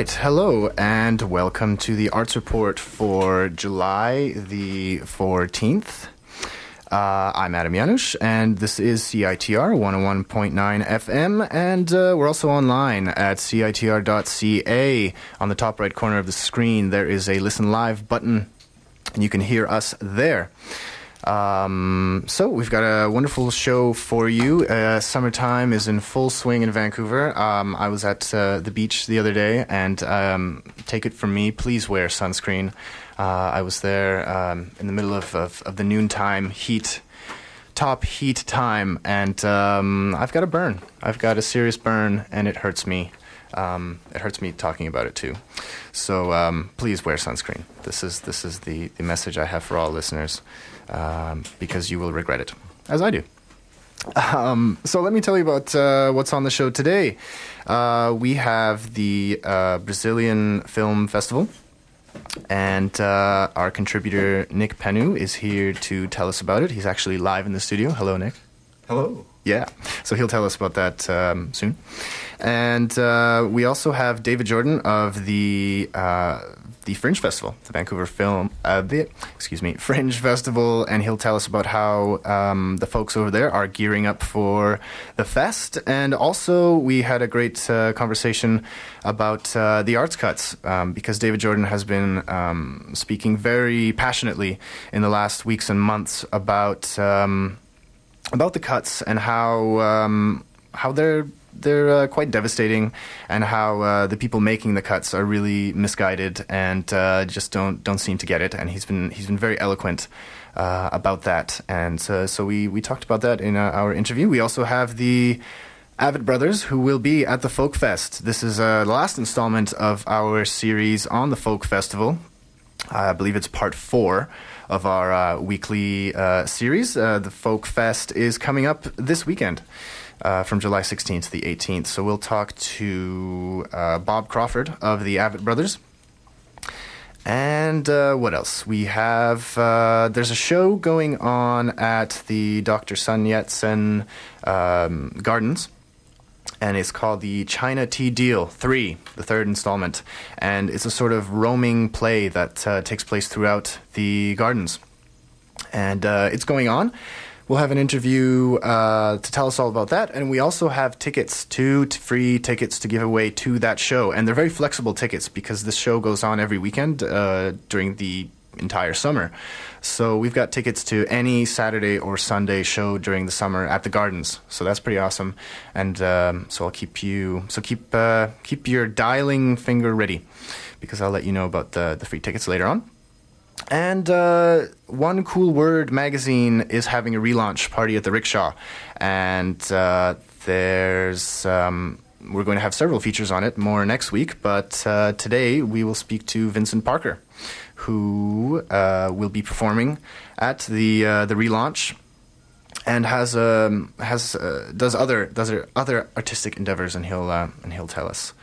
right. Hello, and welcome to the Arts Report for July the 14th. Uh, I'm Adam Janusz, and this is CITR 101.9 FM, and uh, we're also online at CITR.ca. On the top right corner of the screen, there is a Listen Live button, and you can hear us there. Um, so we've got a wonderful show for you. Uh, summertime is in full swing in Vancouver. Um, I was at uh, the beach the other day, and um, take it from me, please wear sunscreen. Uh, I was there um, in the middle of, of, of the noontime heat, top heat time, and um, I've got a burn. I've got a serious burn, and it hurts me. Um, it hurts me talking about it too. So um, please wear sunscreen. This is this is the, the message I have for all listeners, um, because you will regret it, as I do. Um, so let me tell you about uh, what's on the show today. Uh, we have the uh, Brazilian Film Festival. And uh, our contributor Nick Penu is here to tell us about it. He's actually live in the studio. Hello, Nick. Hello. Yeah, so he'll tell us about that um, soon. And uh, we also have David Jordan of the uh, the Fringe Festival, the Vancouver Film, uh, the excuse me, Fringe Festival, and he'll tell us about how um, the folks over there are gearing up for the fest. And also, we had a great uh, conversation about uh, the arts cuts um, because David Jordan has been um, speaking very passionately in the last weeks and months about. Um, about the cuts and how um, how they're they're uh, quite devastating, and how uh, the people making the cuts are really misguided and uh, just don't don't seem to get it. And he's been he's been very eloquent uh, about that. And uh, so we we talked about that in uh, our interview. We also have the. Avett Brothers, who will be at the Folk Fest. This is the last installment of our series on the Folk Festival. I believe it's part four of our weekly series. The Folk Fest is coming up this weekend. Uh, from July 16th to the 18th. So we'll talk to uh, Bob Crawford of the Avett Brothers. And uh, what else? We have, there's a show going on at the Dr. Sun Yat sen um, Gardens and it's called the China Tea Deal 3, the third installment. And it's a sort of roaming play that uh, takes place throughout the gardens. And uh, it's going on. We'll have an interview uh, to tell us all about that. And we also have tickets, two t- free tickets to give away to that show. And they're very flexible tickets because this show goes on every weekend uh, during the entire summer. So we've got tickets to any Saturday or Sunday show during the summer at the Gardens. So that's pretty awesome. And um, so I'll keep you so keep uh, keep your dialing finger ready because I'll let you know about the the free tickets later on. And uh, One Cool Word magazine is having a relaunch party at the Rickshaw, and uh, there's. Um, we're going to have several features on it more next week, but uh, today we will speak to Vincent Parker, who uh, will be performing at the uh, the relaunch and has um, has uh, does other does other artistic endeavors, and he'll uh, and he'll tell us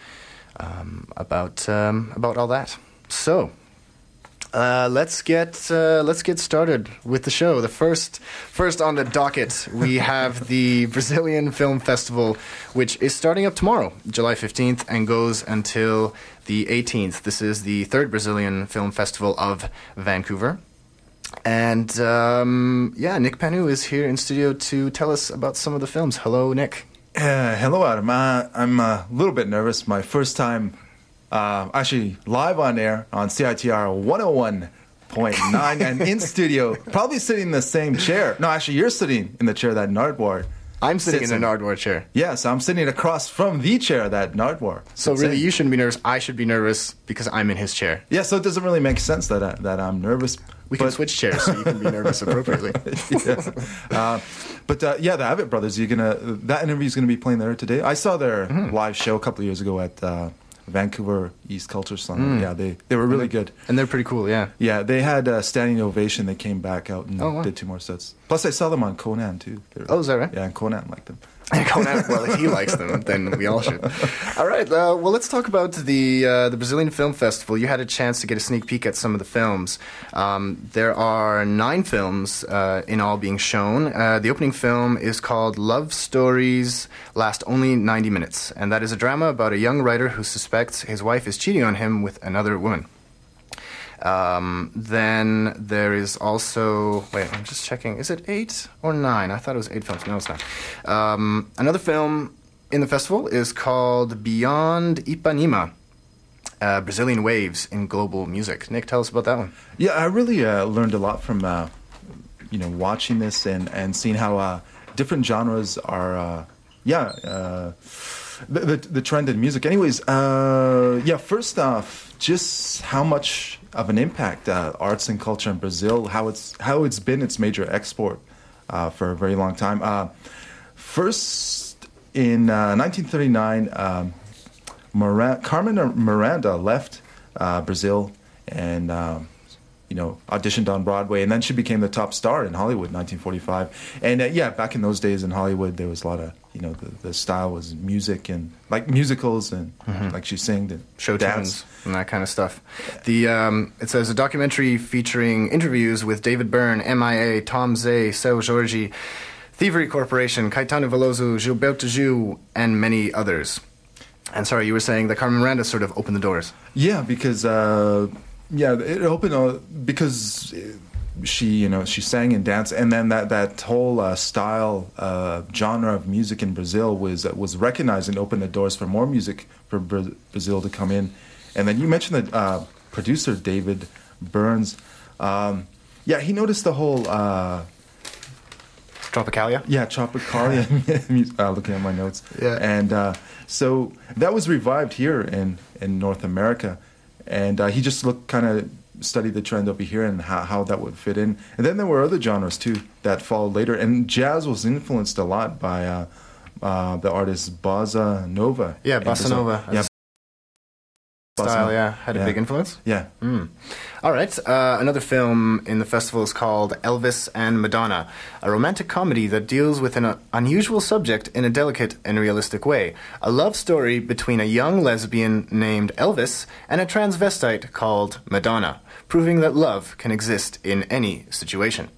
um, about um, about all that. So. Uh, let's get uh, let's get started with the show. The first first on the docket, we have the Brazilian Film Festival, which is starting up tomorrow, July fifteenth, and goes until the 18th. This is the third Brazilian Film Festival of Vancouver. And um, yeah, Nick Panu is here in studio to tell us about some of the films. Hello, Nick. Uh, hello, Adam. Uh, I'm a little bit nervous. My first time uh, actually live on air on CITR 101.9 and in studio, probably sitting in the same chair. No, actually, you're sitting in the chair that Nardwuar I'm sitting in a Nardwuar chair. Yes, I'm sitting across from the chair that Nardwuar. So really, in. you shouldn't be nervous. I should be nervous because I'm in his chair. Yeah, so it doesn't really make sense that I, that I'm nervous. We but... can switch chairs so you can be nervous appropriately. yeah. Uh, but uh, yeah, the Avett brothers. You're gonna that interview is gonna be playing there today. I saw their mm-hmm. live show a couple of years ago at. Uh, Vancouver East Culture Slam. Mm. Yeah, they, they were really good. And they're pretty cool, yeah. Yeah, they had a standing ovation. They came back out and oh, wow. did two more sets. Plus, I saw them on Conan, too. Were, oh, is that right? Yeah, and Conan liked them. out. Well, if he likes them, then we all should. All right. Uh, well, let's talk about the uh, the Brazilian Film Festival. You had a chance to get a sneak peek at some of the films. Um, there are nine films uh, in all being shown. Uh, the opening film is called "Love Stories Last Only 90 Minutes," and that is a drama about a young writer who suspects his wife is cheating on him with another woman. Um, then there is also wait, I'm just checking. Is it eight or nine? I thought it was eight films. No, it's not. Um, another film in the festival is called Beyond Ipanema. Uh, Brazilian waves in global music. Nick, tell us about that one. Yeah, I really uh, learned a lot from uh, you know watching this and and seeing how uh, different genres are. Uh, yeah, uh, the, the the trend in music. Anyways, uh, yeah. First off, just how much of an impact uh, arts and culture in Brazil, how it's how it's been its major export uh, for a very long time. Uh, first, in uh, 1939, um, Miranda, Carmen Miranda left uh, Brazil and. You know, auditioned on Broadway, and then she became the top star in Hollywood in 1945. And uh, yeah, back in those days in Hollywood, there was a lot of, you know, the, the style was music and like musicals and like she sang the show tunes and that kind of stuff. The um, it says a documentary featuring interviews with David Byrne, MIA, Tom Zé, Seu Jorge, Thievery Corporation, Caetano Veloso, Gilberto Gil, and many others. And sorry, you were saying that Carmen Miranda sort of opened the doors. Yeah, because uh, yeah, it opened uh, because she you know she sang and danced, and then that that whole uh, style uh, genre of music in Brazil was was recognized and opened the doors for more music for Bra- Brazil to come in. And then you mentioned the uh, producer David Burns. Um, yeah, he noticed the whole. Uh, Tropicalia. yeah, Tropicalia. uh, looking at my notes. Yeah. And uh, so that was revived here in, in North America. And uh, he just looked kind of studied the trend over here and how, how that would fit in. And then there were other genres too that followed later. And jazz was influenced a lot by uh, uh, the artist Bossa Nova. Yeah, Bossa Nova. Yeah, Style, yeah, had a Yeah. big influence. Yeah. Mm. All right. Uh, another film in the festival is called Elvis and Madonna, a romantic comedy that deals with an uh, unusual subject in a delicate and realistic way. A love story between a young lesbian named Elvis and a transvestite called Madonna, proving that love can exist in any situation.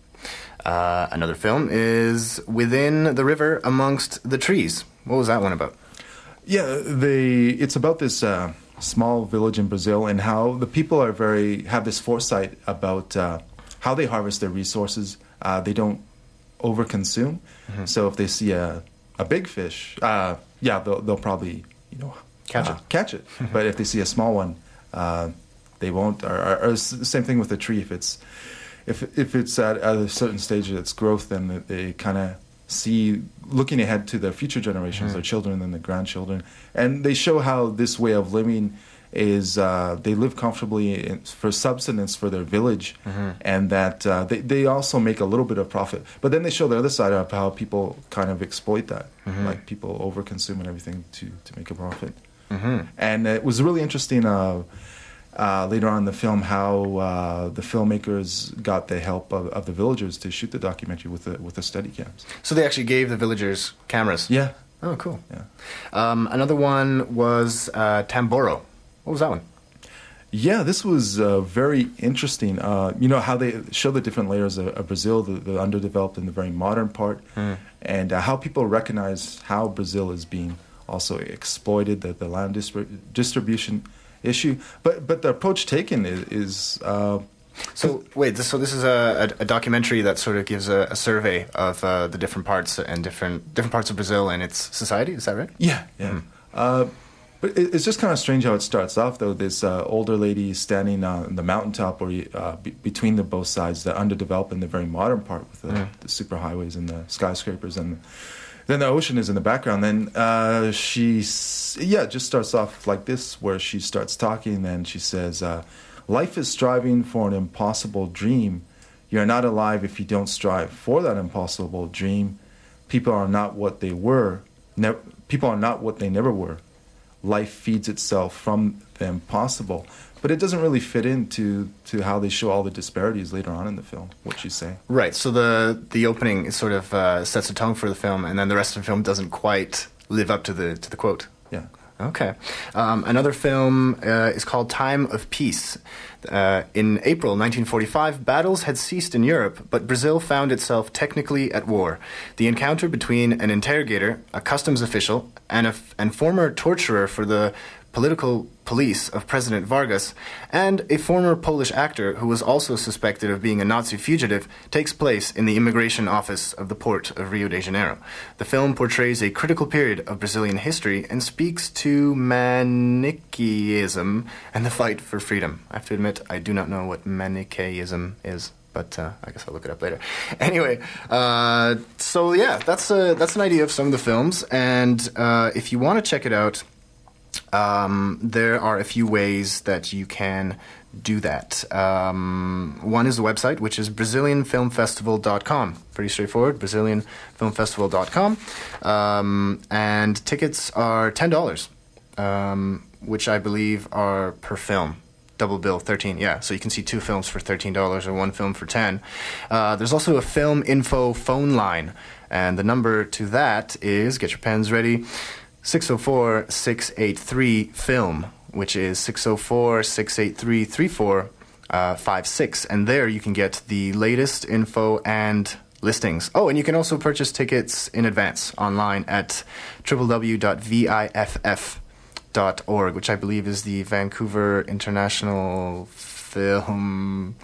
Uh, another film is Within the River Amongst the Trees. What was that one about? Yeah, they. It's about this uh, small village in Brazil and how the people are very have this foresight about uh, how they harvest their resources. Uh, they don't overconsume. So if they see a a big fish, uh, yeah, they'll they'll probably you know Catch uh, it. Catch it. but if they see a small one, uh, they won't. Or, or, or same thing with the tree. If it's if if it's at, at a certain stage of its growth, then they, they kind of see looking ahead to their future generations, their children and their grandchildren, and they show how this way of living is uh, they live comfortably in, for subsistence for their village, and that uh, they they also make a little bit of profit. But then they show the other side of how people kind of exploit that, like people overconsume and everything to to make a profit. And it was really interesting. Uh, uh, later on in the film, how uh, the filmmakers got the help of, of the villagers to shoot the documentary with the with the steady cams. So they actually gave the villagers cameras. Yeah, Oh, cool. yeah, Um, another one was uh, Tamboro. What was that one? yeah. This was uh, very interesting. Uh, you know how they show the different layers of, of Brazil, the, the underdeveloped and the very modern part, and uh, how people recognize how Brazil is being also exploited, the, the land distri- distribution issue. But but the approach taken is. is uh, So wait, this, so this is a, a, documentary that sort of gives a, a survey of uh, the different parts and different different parts of Brazil and its society. Is that right? Yeah, yeah. Uh, but it, it's just kind of strange how it starts off, though. This uh, older lady standing on the mountaintop, or uh, be, between the both sides, the underdeveloped and the very modern part with the, the superhighways and the skyscrapers, and then the ocean is in the background. Then uh, she, yeah, just starts off like this, where she starts talking, and she says, uh, "Life is striving for an impossible dream. You are not alive if you don't strive for that impossible dream. People are not what they were. Ne- people are not what they never were. life feeds itself from the possible. But it doesn't really fit into to how they show all the disparities later on in the film. What you say? Right. So the the opening sort of uh, sets a tone for the film, and then the rest of the film doesn't quite live up to the to the quote. Yeah. Okay. Um, another film uh, is called Time of Peace. Uh, in April 1945, battles had ceased in Europe, but Brazil found itself technically at war. The encounter between an interrogator, a customs official, and, a f- and former torturer for the political police of President Vargas, and a former Polish actor who was also suspected of being a Nazi fugitive, takes place in the immigration office of the port of Rio de Janeiro. The film portrays a critical period of Brazilian history and speaks to Manichaeism and the fight for freedom. I have to admit, I do not know what Manichaeism is but uh, I guess I'll look it up later. Anyway, uh, so yeah, that's a, that's an idea of some of the films, and uh, if you want to check it out, um, there are a few ways that you can do that. Um, one is the website, which is BrazilianFilmFestival.com. Pretty straightforward, BrazilianFilmFestival.com. Um, and tickets are $10, um, which I believe are per film. Double bill, 13 yeah. So you can see two films for $13 or one film for 10 uh, There's also a film info phone line. And the number to that is, get your pens ready, 604 683 film, which is 604 683 3456. Uh, and there you can get the latest info and listings. Oh, and you can also purchase tickets in advance online at www.viff.org, which I believe is the Vancouver International Film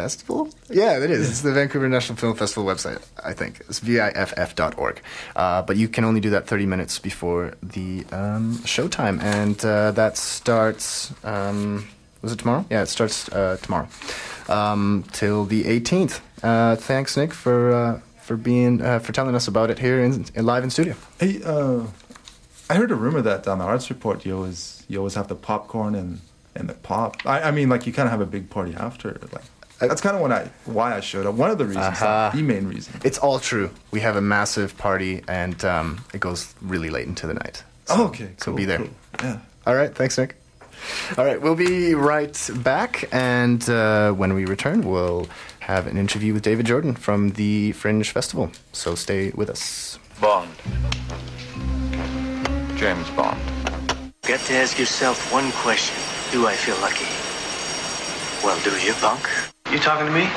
Festival? Yeah, it is. It's the Vancouver National Film Festival website, I think. It's viff.org. Uh, but you can only do that 30 minutes before the um, showtime. And uh, that starts, um, was it tomorrow? Yeah, it starts uh, tomorrow um, till the 18th. Uh, thanks, Nick, for. Uh, for being uh, for telling us about it here in, in live in studio. Hey, I heard a rumor that on the arts report you always you always have the popcorn and and the pop. I, I mean, like you kind of have a big party after. Like that's kind of when I why I showed up. One of the reasons, uh-huh. the main reason. It's all true. We have a massive party, and um, it goes really late into the night. So, oh, okay, so be there. Cool. Yeah. All right. Thanks, Nick. All right, we'll be right back, and uh, when we return, we'll have an interview with David Jordan from the Fringe Festival. So stay with us. Bond. James Bond. Got to ask yourself one question. Do I feel lucky? Well, do you, punk? You talking to me?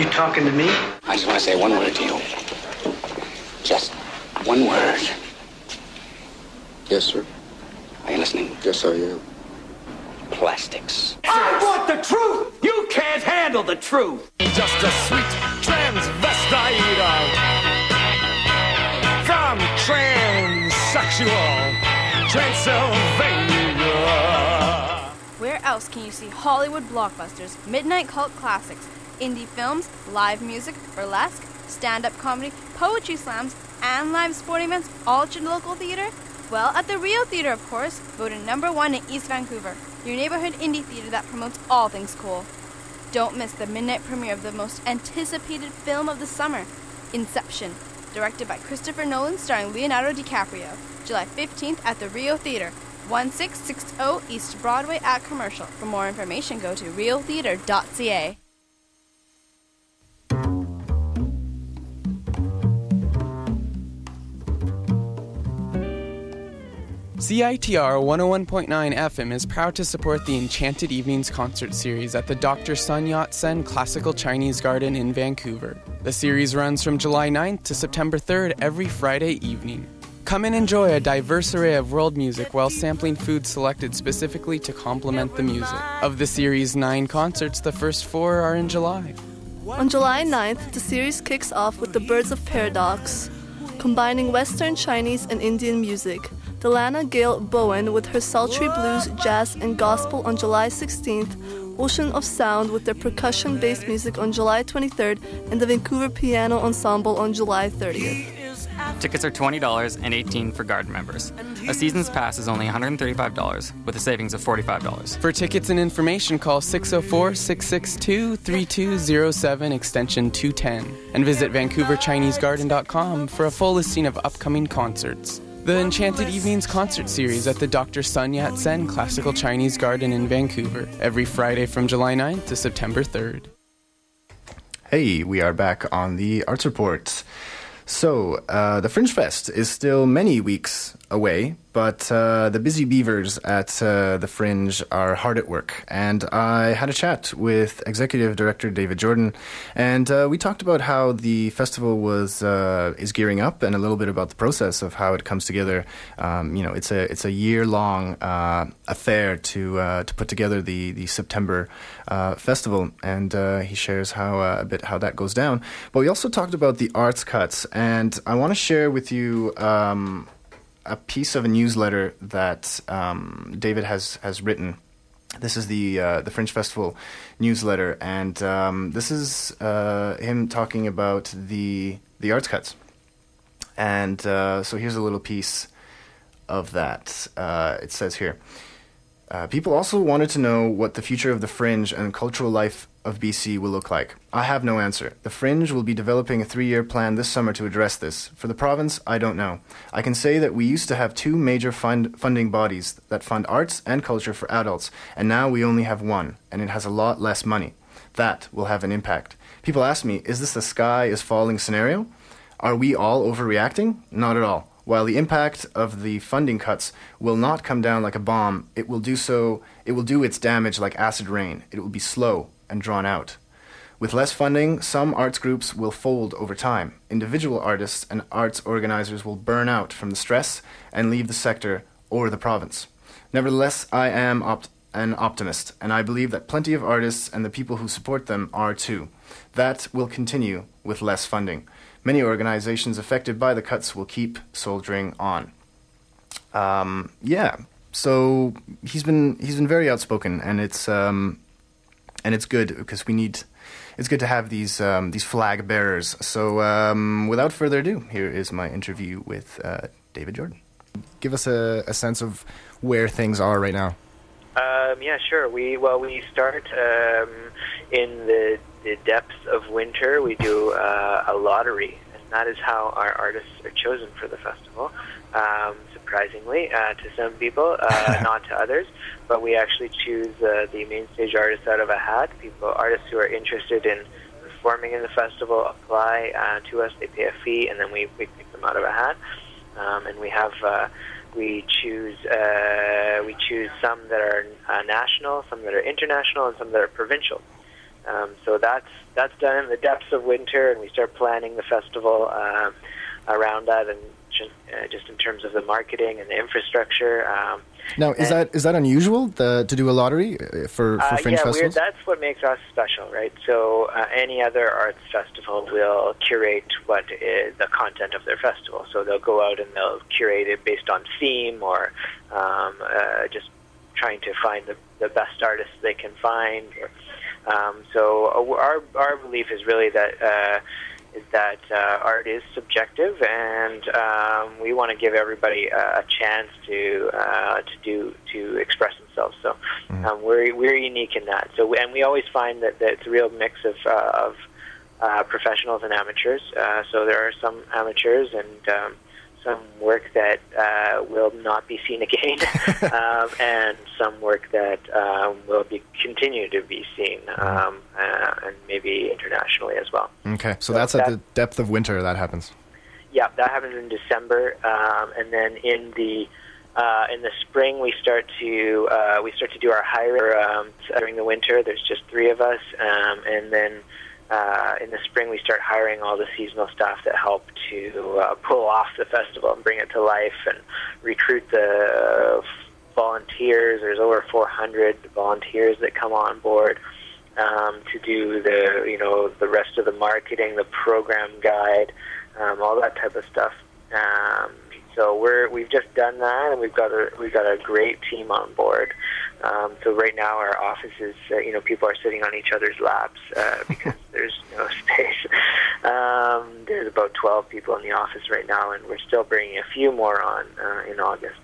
You talking to me? I just want to say one word to you. Just one word. Yes, sir. Are you listening? Yes, I am. Plastics. I want the truth! You can't handle the truth! Just a sweet transvestite from transsexual Transylvania. Else can you see Hollywood blockbusters, midnight cult classics, indie films, live music, burlesque, stand up comedy, poetry slams, and live sporting events all at your local theater? Well, at the Rio Theater, of course, voted number one in East Vancouver, your neighborhood indie theater that promotes all things cool. Don't miss the midnight premiere of the most anticipated film of the summer, Inception, directed by Christopher Nolan, starring Leonardo DiCaprio, July 15th at the Rio Theater, 1660 East Broadway at Commercial. For more information, go to riotheatre.ca. CITR 101.9 FM is proud to support the Enchanted Evenings concert series at the Dr. Sun Yat sen Classical Chinese Garden in Vancouver. The series runs from July 9th to September 3rd every Friday evening. Come and enjoy a diverse array of world music while sampling food selected specifically to complement the music. Of the series' nine concerts, the first four are in July. On July 9th, the series kicks off with the Birds of Paradox, combining Western, Chinese, and Indian music. Dalannah Gail Bowen with her sultry blues, jazz, and gospel on July 16th, Ocean of Sound with their percussion based music on July 23rd, and the Vancouver Piano Ensemble on July 30th. Tickets are $20 and 18 for garden members. A season's pass is only $135 with a savings of $45. For tickets and information, call 604 662 3207 extension 210 and visit VancouverChineseGarden.com for a full listing of upcoming concerts. The Enchanted Evenings concert series at the Dr. Sun Yat sen Classical Chinese Garden in Vancouver every Friday from July 9th to September 3rd. Hey, we are back on the Arts Report. So, uh, the Fringe Fest is still many weeks away, but uh, the busy beavers at uh, the Fringe are hard at work. And I had a chat with Executive Director David Jordan, and uh, we talked about how the festival was uh, is gearing up, and a little bit about the process of how it comes together. Um, you know, it's a it's a year long uh, affair to to put together the the September festival, and he shares how a bit how that goes down. But we also talked about the arts cuts, and I want to share with you. Um, a piece of a newsletter that um, David has has written. This is the uh, the Fringe Festival newsletter, and um, this is uh, him talking about the the arts cuts. And uh, so here's a little piece of that. Uh, it says here. Uh, people also wanted to know what the future of the fringe and cultural life of BC will look like. I have no answer. The Fringe will be developing a three year plan this summer to address this. For the province, I don't know. I can say that we used to have two major fund- funding bodies that fund arts and culture for adults, and now we only have one, and it has a lot less money. That will have an impact. People ask me, is this a sky is falling scenario? Are we all overreacting? Not at all. While the impact of the funding cuts will not come down like a bomb, it will do so it will do its damage like acid rain. It will be slow and drawn out. With less funding, some arts groups will fold over time. Individual artists and arts organizers will burn out from the stress and leave the sector or the province. Nevertheless, I am opt- an optimist, and I believe that plenty of artists and the people who support them are too. That will continue with less funding. Many organizations affected by the cuts will keep soldiering on. Um, yeah, so he's been he's been very outspoken, and it's um, and it's good because we need. It's good to have these um, these flag bearers. So, um, without further ado, here is my interview with uh, David Jordan. Give us a, a, sense of where things are right now. Um, yeah, sure. We well, we start um, in the, the depths of winter. We do uh, a lottery, and that is how our artists are chosen for the festival. Um, surprisingly, uh, to some people, uh, not to others. But we actually choose uh, the main stage artists out of a hat. People, artists who are interested in performing in the festival, apply uh, to us. They pay a fee, and then we, we pick them out of a hat. Um, and we have uh, we choose uh, we choose some that are uh, national, some that are international, and some that are provincial. Um, so that's that's done in the depths of winter, and we start planning the festival uh, around that, and just, uh, just in terms of the marketing and the infrastructure. Um, now, is that is that unusual the, to do a lottery uh, for, for uh, fringe yeah, festivals? that's what makes us special, right? So uh, any other arts festival will curate what is the content of their festival. So they'll go out and they'll curate it based on theme or um, uh, just trying to find the, the best artists they can find. Or, um, so uh, our our belief is really that uh, is that uh, art is subjective, and um, we want to give everybody a, a chance to uh, to do to express themselves. So mm-hmm. um, we're we're unique in that. So and we always find that, that it's a real mix of uh, of uh, professionals and amateurs. Uh, so there are some amateurs and um, some work that uh, will not be seen again, um, and some work that um, will be continue to be seen, um, uh, and maybe internationally as well. Okay, so, so that's that, at the depth of winter that happens. Yeah, that happens in December, um, and then in the uh, in the spring we start to uh, we start to do our hire um, during the winter. There's just three of us, um, and then uh, in the spring, we start hiring all the seasonal staff that help to uh, pull off the festival and bring it to life and recruit the volunteers. There's over 400 volunteers that come on board um, to do the you know the rest of the marketing, the program guide, um, all that type of stuff. Um, so we're we've just done that, and we've got a we've got a great team on board. Um, so right now our offices, uh, you know, people are sitting on each other's laps uh, because there's no space. Um, there's about 12 people in the office right now, and we're still bringing a few more on uh, in August.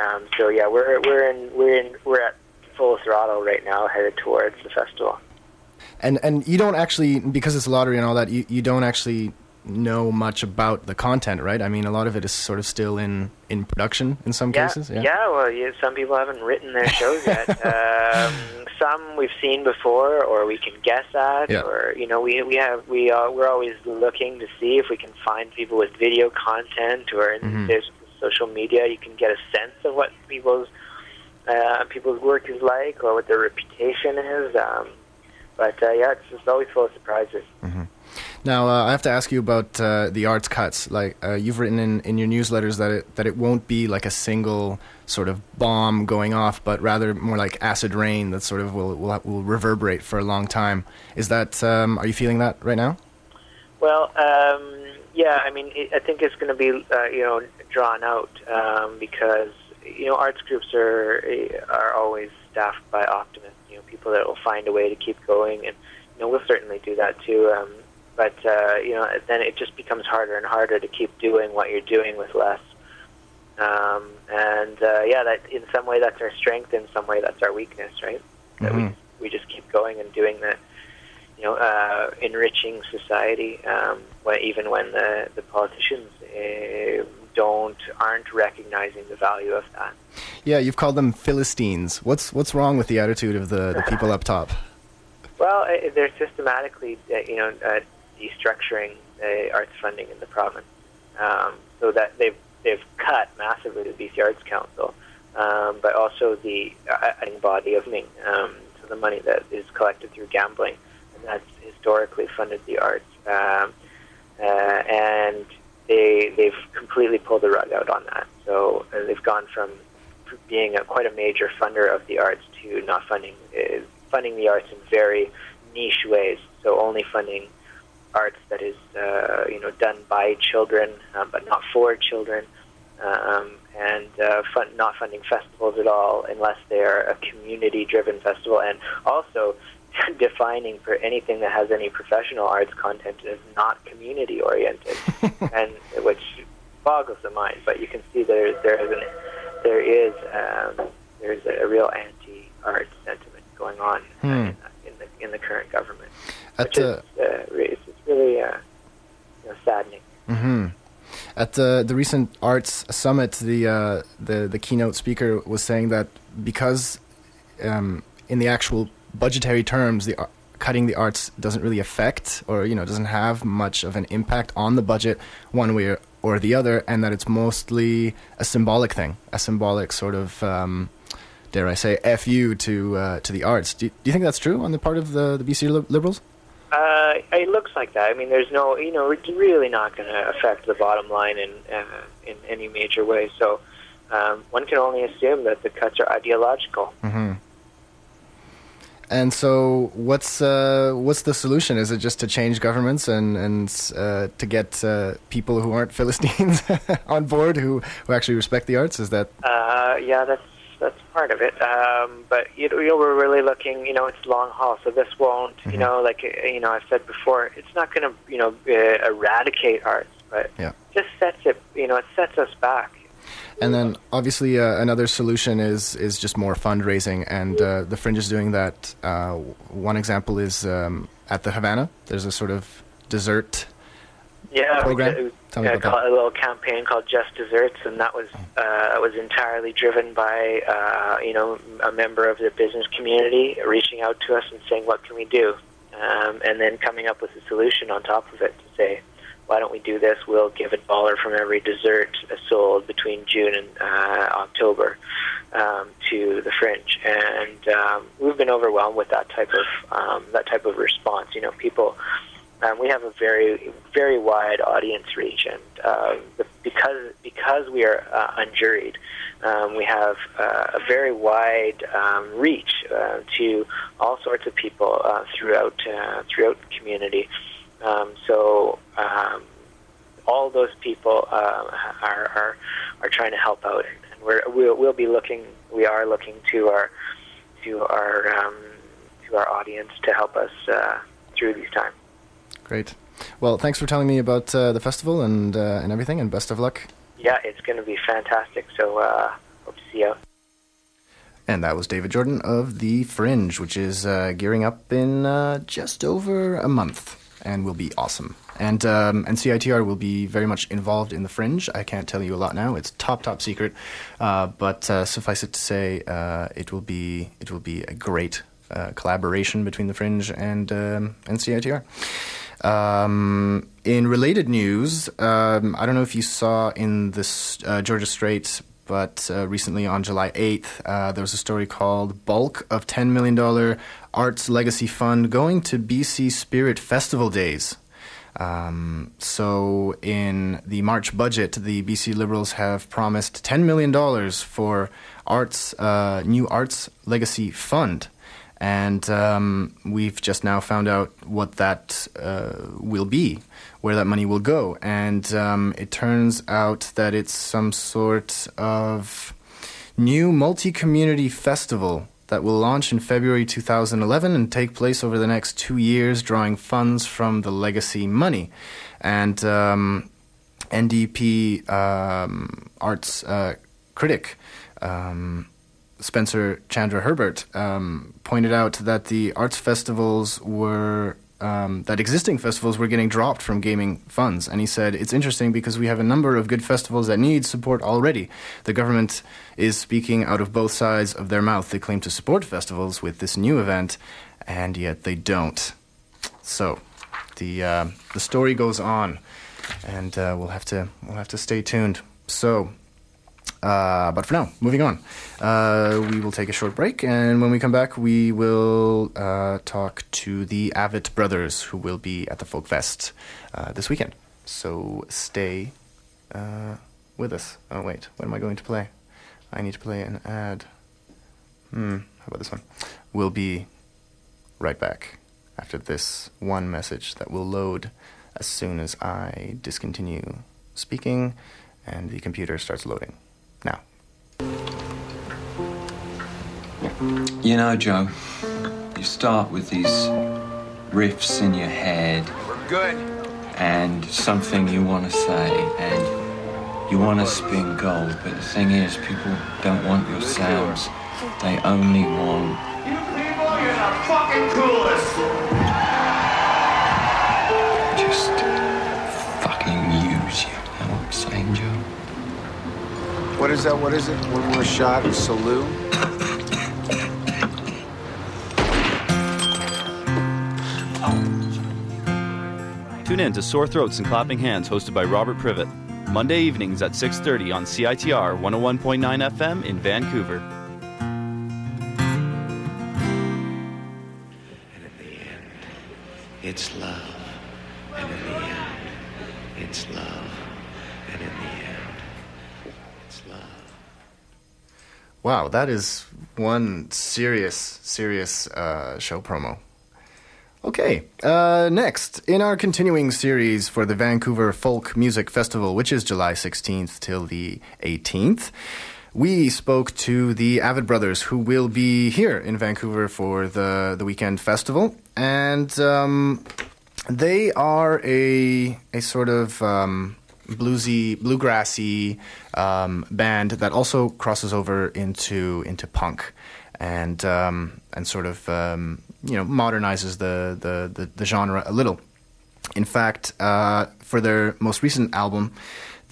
Um, so yeah, we're we're in we're in we're at full throttle right now, headed towards the festival. And and you don't actually because it's a lottery and all that. You you don't actually know much about the content, right? I mean, a lot of it is sort of still in in production in some yeah, cases. Yeah. Well, yeah, some people haven't written their shows yet. um, some we've seen before, or we can guess at, Yeah. or you know, we we have we are we're always looking to see if we can find people with video content, or in Mhm. there's social media. You can get a sense of what people's uh, people's work is like, or what their reputation is. Um, but uh, yeah, it's just always full of surprises. Now, uh, I have to ask you about uh, the arts cuts. Like uh, you've written in, in your newsletters that it that it won't be like a single sort of bomb going off, but rather more like acid rain that sort of will will, will reverberate for a long time. Is that um, are you feeling that right now? Well, um, yeah, I mean, it, I think it's going to be, uh, you know, drawn out um, because you know arts groups are are always staffed by optimists. You know, people that will find a way to keep going, and you know, we'll certainly do that too. Um, but uh, you know, then it just becomes harder and harder to keep doing what you're doing with less. Um, and uh, yeah, that in some way that's our strength, in some way that's our weakness, right? That we we just keep going and doing that you know, uh, enriching society, um, when, even when the, the politicians uh, don't aren't recognizing the value of that. Yeah, you've called them Philistines. What's what's wrong with the attitude of the, the people up top? Well, uh, they're systematically, uh, you know, uh, destructuring the arts funding in the province, um, so that they've they've cut massively the BC Arts Council, um, but also the uh, body of Ming, um, so the money that is collected through gambling, and that's historically funded the arts, um, uh, and they they've completely pulled the rug out on that. So uh, they've gone from being a, quite a major funder of the arts to not funding uh, funding the arts in very niche ways. So only funding arts that is uh, you know done by children, um, but not for children, um, and uh, fun, not funding festivals at all unless they are a community-driven festival, and also defining for anything that has any professional arts content as not community-oriented, and which boggles the mind. But you can see there there is an there is um, there's a real anti-art sentiment going on Hmm. in, the, in the current government, At which is uh, re- it's, it's really uh, you know, saddening. hmm At the the recent arts summit, the uh, the the keynote speaker was saying that because um, in the actual budgetary terms, the cutting the arts doesn't really affect or you know doesn't have much of an impact on the budget one way or, or the other, and that it's mostly a symbolic thing, a symbolic sort of. Um, Dare I say, fu to uh, to the arts? Do you, do you think that's true on the part of the, the BC li- Liberals? Uh, it looks like that. I mean, there's no, you know, it's really not going to affect the bottom line in uh, in any major way. So um, one can only assume that the cuts are ideological. hmm And so, what's uh, what's the solution? Is it just to change governments and and uh, to get uh, people who aren't Philistines on board who, who actually respect the arts? Is that Uh, yeah, that's that's part of it. Um, but you know, we're really looking. You know, it's long haul, so this won't. You know, like uh, you know, I've said before, it's not going to you know uh, eradicate arts, but Yeah. just sets it. You know, it sets us back. And then obviously uh, another solution is is just more fundraising, and uh, the Fringe is doing that. Uh, one example is um, at the Havana. There's a sort of dessert Yeah, program. it was, Tell uh, a little campaign called Just Desserts, and that was uh, was entirely driven by uh, you know a member of the business community reaching out to us and saying, "What can we do?" Um, and then coming up with a solution on top of it to say, "Why don't we do this? We'll give a dollar from every dessert sold between June and uh, October um, to the Fringe." And um, we've been overwhelmed with that type of um, that type of response. You know, people. Um, we have a very, very wide audience reach, and uh, because because we are uh, unjuried, um, we have uh, a very wide um, reach uh, to all sorts of people uh, throughout uh, throughout the community. Um, so um, all those people are, are are trying to help out, and we're we'll, we'll be looking. We are looking to our to our um, to our audience to help us through these times. Great. Well, thanks for telling me about uh, the festival and uh, and everything, and best of luck. Yeah, it's going to be fantastic. So uh, hope to see you. And that was David Jordan of The Fringe, which is uh, gearing up in uh, just over a month and will be awesome. And um, and CITR will be very much involved in The Fringe. I can't tell you a lot now; it's top top secret. Uh, but uh, suffice it to say, uh, it will be it will be a great uh, collaboration between The Fringe and um, and CITR. Um, in related news, um, I don't know if you saw in this uh, Georgia Straight but uh, recently on July 8th, uh, there was a story called Bulk of $10 million Arts Legacy Fund going to BC Spirit Festival Days. Um, so, in the March budget, the BC Liberals have promised $10 million for arts, uh, new Arts Legacy Fund. And um, we've just now found out what that uh, will be, where that money will go. And um, it turns out that it's some sort of new multi community festival that will launch in February 2011 and take place over the next two years, drawing funds from the legacy money. And um, NDP um, arts uh, critic. Spencer Chandra Herbert um, pointed out that the arts festivals were um, that existing festivals were getting dropped from gaming funds, and he said it's interesting because we have a number of good festivals that need support already. The government is speaking out of both sides of their mouth. They claim to support festivals with this new event, and yet they don't. So, the uh, the story goes on, and uh, we'll have to we'll have to stay tuned. So. Uh, but for now, moving on. Uh, we will take a short break, and when we come back, we will uh, talk to the Avett brothers who will be at the Folk Fest uh, this weekend. So stay uh, with us. Oh, wait, what am I going to play? I need to play an ad. Hmm, how about this one? We'll be right back after this one message that will load as soon as I discontinue speaking and the computer starts loading. Now. You know, Joe, you start with these riffs in your head. We're good. And something you want to say, and you want to spin gold. But the thing is, people don't want your sounds. They only want. You people, you're the fucking coolest. Just fucking use you. Know what I'm saying, Joe? What is that? What is it? One more shot of salute. Tune in to Sore Throats and Clapping Hands, hosted by Robert Privet. Monday evenings at 6.30 on CITR 101.9 FM in Vancouver. And in the end, it's love. And in the end, it's love. And in the end, it's love. Wow, that is one serious, serious uh, show promo. Okay, uh, next, in our continuing series for the Vancouver Folk Music Festival, which is July 16th till the 18th, we spoke to the Avett Brothers, who will be here in Vancouver for the, the weekend festival. And um, they are a, a sort of um, bluesy, bluegrassy um, band that also crosses over into, into punk and, um, and sort of um, you know modernizes the, the, the, the genre a little. In fact, uh, for their most recent album,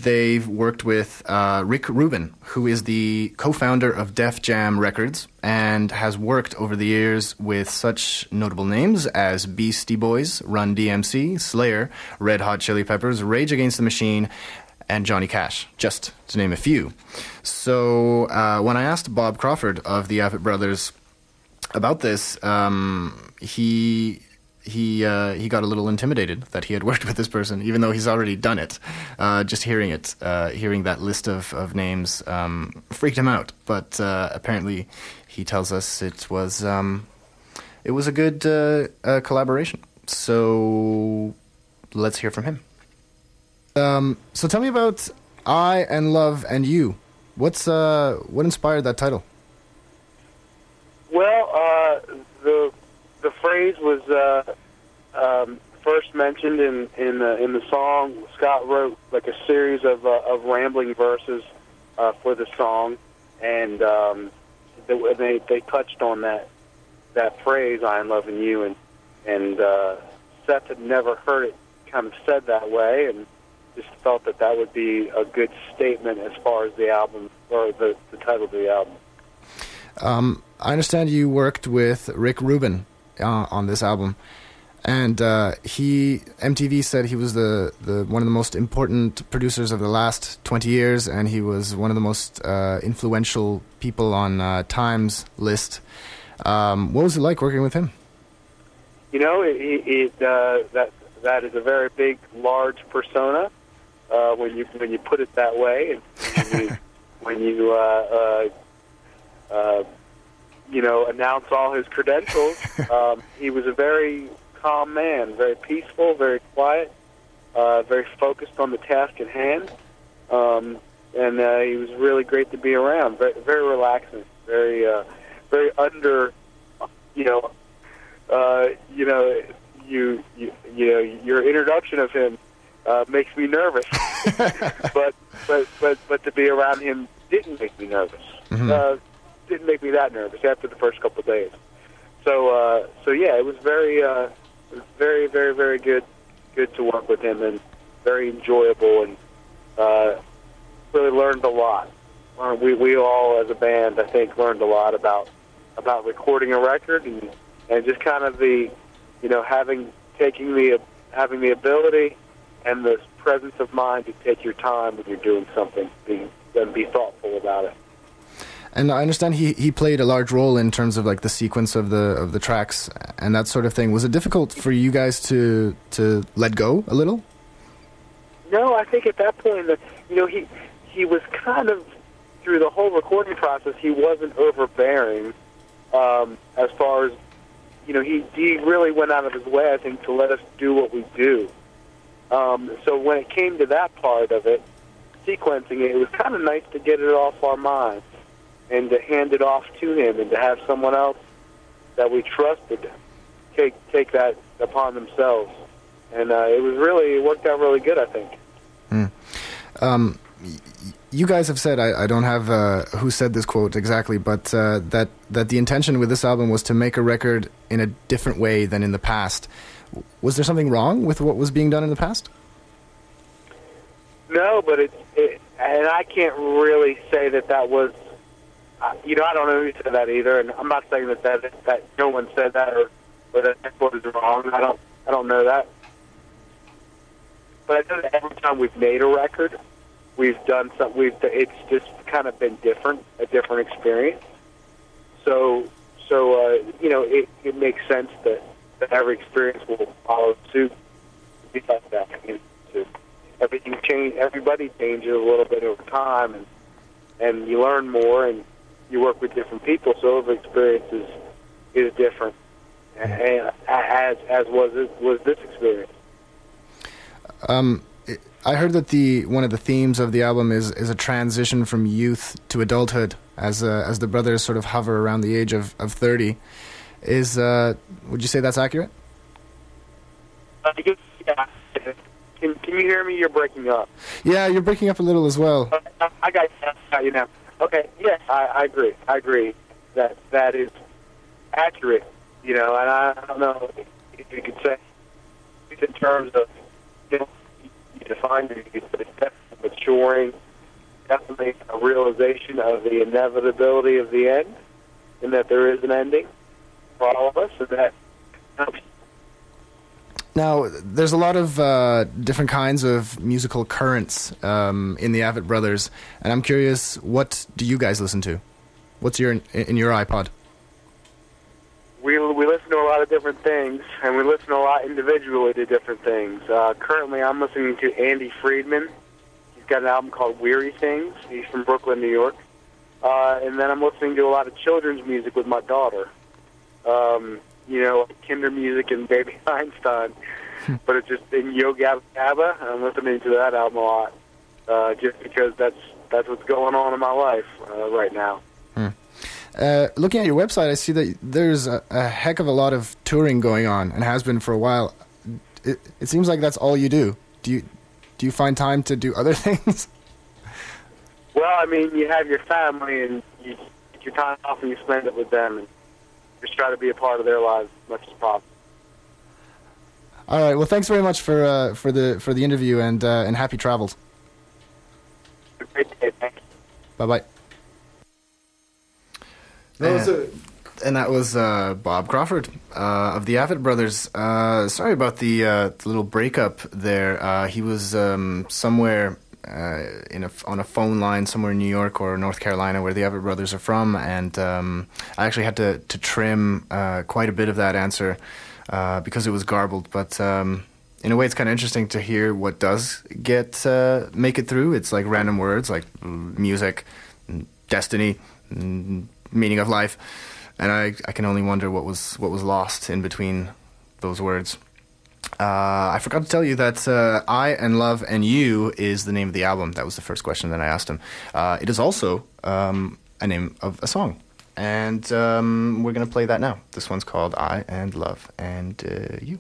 they've worked with uh, Rick Rubin, who is the co-founder of Def Jam Records and has worked over the years with such notable names as Beastie Boys, Run DMC, Slayer, Red Hot Chili Peppers, Rage Against the Machine, and Johnny Cash, just to name a few. So uh, when I asked Bob Crawford of the Avett Brothers about this, um, he he uh, he got a little intimidated that he had worked with this person, even though he's already done it. Uh, just hearing it, uh, hearing that list of of names, um, freaked him out. But uh, apparently, he tells us it was um, it was a good uh, uh, collaboration. So let's hear from him. Um, so tell me about I and Love and You. What's what inspired that title? Well, uh, the the phrase was uh, um, first mentioned in in the, in the song. Scott wrote like a series of uh, of rambling verses uh, for the song, and um, they, they touched on that that phrase "I am loving you," and and uh, Seth had never heard it kind of said that way, and just felt that that would be a good statement as far as the album or the, the title of the album. Um, I understand you worked with Rick Rubin uh, on this album, and uh, he MTV said he was the, the one of the most important producers of the last twenty years, and he was one of the most uh, influential people on uh, Time's list. Um, what was it like working with him? You know, it, it uh, that that is a very big, large persona uh, when you when you put it that way, and when you, when you uh, uh, uh, you know announce all his credentials. um, he was a very calm man, very peaceful, very quiet, uh, very focused on the task at hand, um, and uh, he was really great to be around. Very, very relaxing, very uh, very under, you know, uh, you know, you you you know your introduction of him uh, makes me nervous, but but but but to be around him didn't make me nervous. Mhm. Uh, didn't make me that nervous after the first couple of days. So uh, so yeah, it was very uh, very very very good good to work with him and very enjoyable and uh, really learned a lot. We we all as a band I think learned a lot about about recording a record and and just kind of the you know having taking the having the ability and the presence of mind to take your time when you're doing something be, and be thoughtful about it. And I understand he, he played a large role in terms of like the sequence of the of the tracks and that sort of thing. Was it difficult for you guys to to let go a little? No, I think at that point that you know he he was kind of through the whole recording process he wasn't overbearing um, as far as you know he he really went out of his way I think to let us do what we do. Um, so when it came to that part of it, sequencing it, it was kind of nice to get it off our minds and to hand it off to him and to have someone else that we trusted take take that upon themselves. And uh, it was really it worked out really good, I think. Um, y- y- you guys have said I, I don't have uh, who said this quote exactly, but uh, that that the intention with this album was to make a record in a different way than in the past. Was there something wrong with what was being done in the past? No, but it, it and I can't really say that that was. You know, I don't know who said that either, and I'm not saying that that that no one said that or, or that that quote is wrong. I don't I don't know that. But I know that every time we've made a record, we've done some. We've it's just kind of been different, a different experience. So so uh, you know, it, it makes sense that, that every experience will follow suit. Be like that. Everything change. Everybody changes a little bit over time, and and you learn more, and you work with different people. So every experience is is different, and, as as was it, was this experience. Um, I- heard that the one of the themes of the album is is a transition from youth to adulthood as uh, as the brothers sort of hover around the age of, of thirty. Is uh, would you say that's accurate? Uh, yeah. Can, can you hear me? You're breaking up. Yeah, you're breaking up a little as well. I I got, I got you now. Okay, yes, I, I agree. I agree that that is accurate. You know, and I, don't know if you could say in terms of you, know, you define youth, but it's definitely maturing, definitely a realization of the inevitability of the end, and that there is an ending for all of us, and that helps Now, there's a lot of uh, different kinds of musical currents um, in the Avett Brothers, and I'm curious, what do you guys listen to? What's your in your iPod? we we listen to a lot of different things, and we listen a lot individually to different things. Uh, currently, I'm listening to Andy Friedman. He's got an album called Weary Things. He's from Brooklyn, New York. Uh, and then I'm listening to a lot of children's music with my daughter. Um, you know, Kindermusik and Baby Einstein. but it's just in Yo Gabba Gabba. I'm listening to that album a lot, uh, just because that's that's what's going on in my life uh, right now. Uh, looking at your website, I see that there's a, a heck of a lot of touring going on, and has been for a while. It, it seems like that's all you do. Do you do you find time to do other things? Well, I mean, you have your family, and you take your time off and you spend it with them, and just try to be a part of their lives as much as possible. All right. Well, thanks very much for uh, for the for the interview, and uh, and happy travels. Great day, thank you. Bye bye. That was and, and that was uh, Bob Crawford uh, of the Avett Brothers. Uh, sorry about the, uh, the little breakup there. Uh, he was um, somewhere uh, in a, on a phone line somewhere in New York or North Carolina, where the Avett Brothers are from, and um, I actually had to to trim quite a bit of that answer because it was garbled, but. Um, in a way, it's kind of interesting to hear what does get make it through. It's like random words, like music, destiny, meaning of life, and I, I can only wonder what was what was lost in between those words. Uh, I forgot to tell you that uh, I and Love and You is the name of the album. That was the first question that I asked him. Uh, it is also um, a name of a song, and um, we're gonna play that now. This one's called I and Love and uh, You.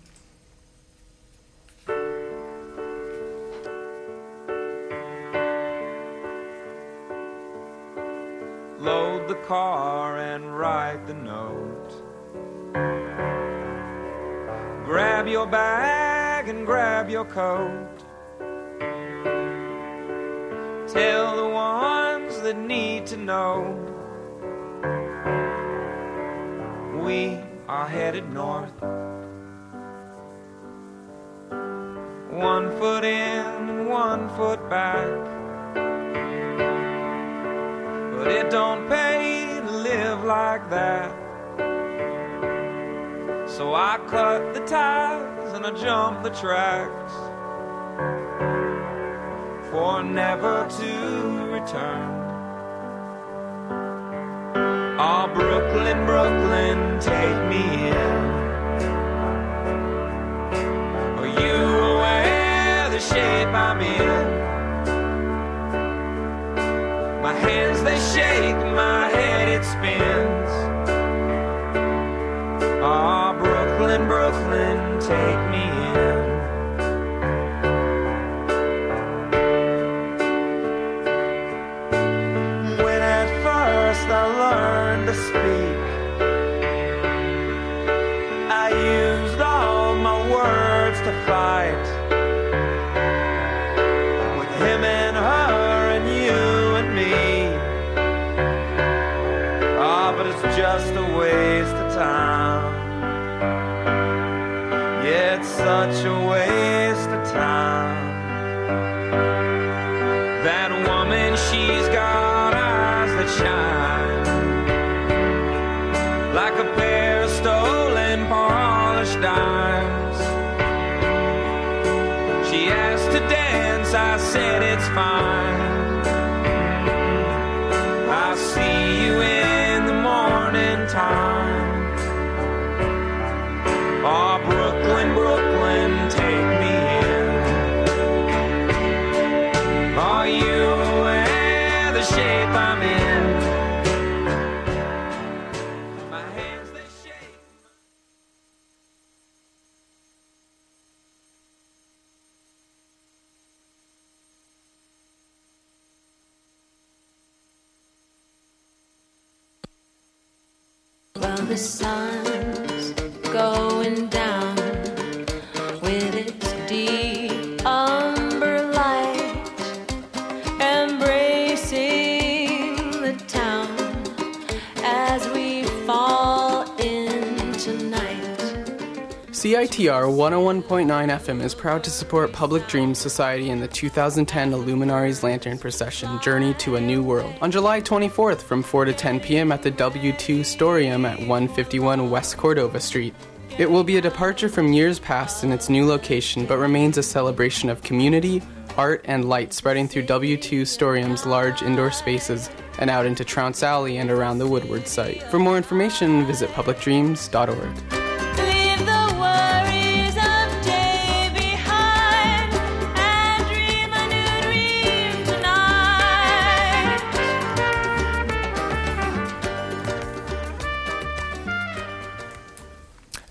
load the car and write the note. Grab your bag and grab your coat. Tell the ones that need to know. We are headed north. One foot in and one foot back. But it don't pay to live like that. So I cut the ties and I jump the tracks for never to return. Oh, Brooklyn, Brooklyn, take me in. Are you aware the shape I'm in? My hands they shake, my take such a waste of time. That woman, she's got eyes that shine like a pair of stolen polished dimes. She asked to dance, I said it's fine. The sun's going down CITR 101.9 FM is proud to support Public Dreams Society in the 2010 Illuminares Lantern Procession Journey to a New World on July 24th from 4 to 10 p.m. at the W2 Storeyum at 151 West Cordova Street. It will be a departure from years past in its new location, but remains a celebration of community, art, and light spreading through W2 Storeyum's large indoor spaces and out into Trounce Alley and around the Woodward site. For more information, visit publicdreams.org.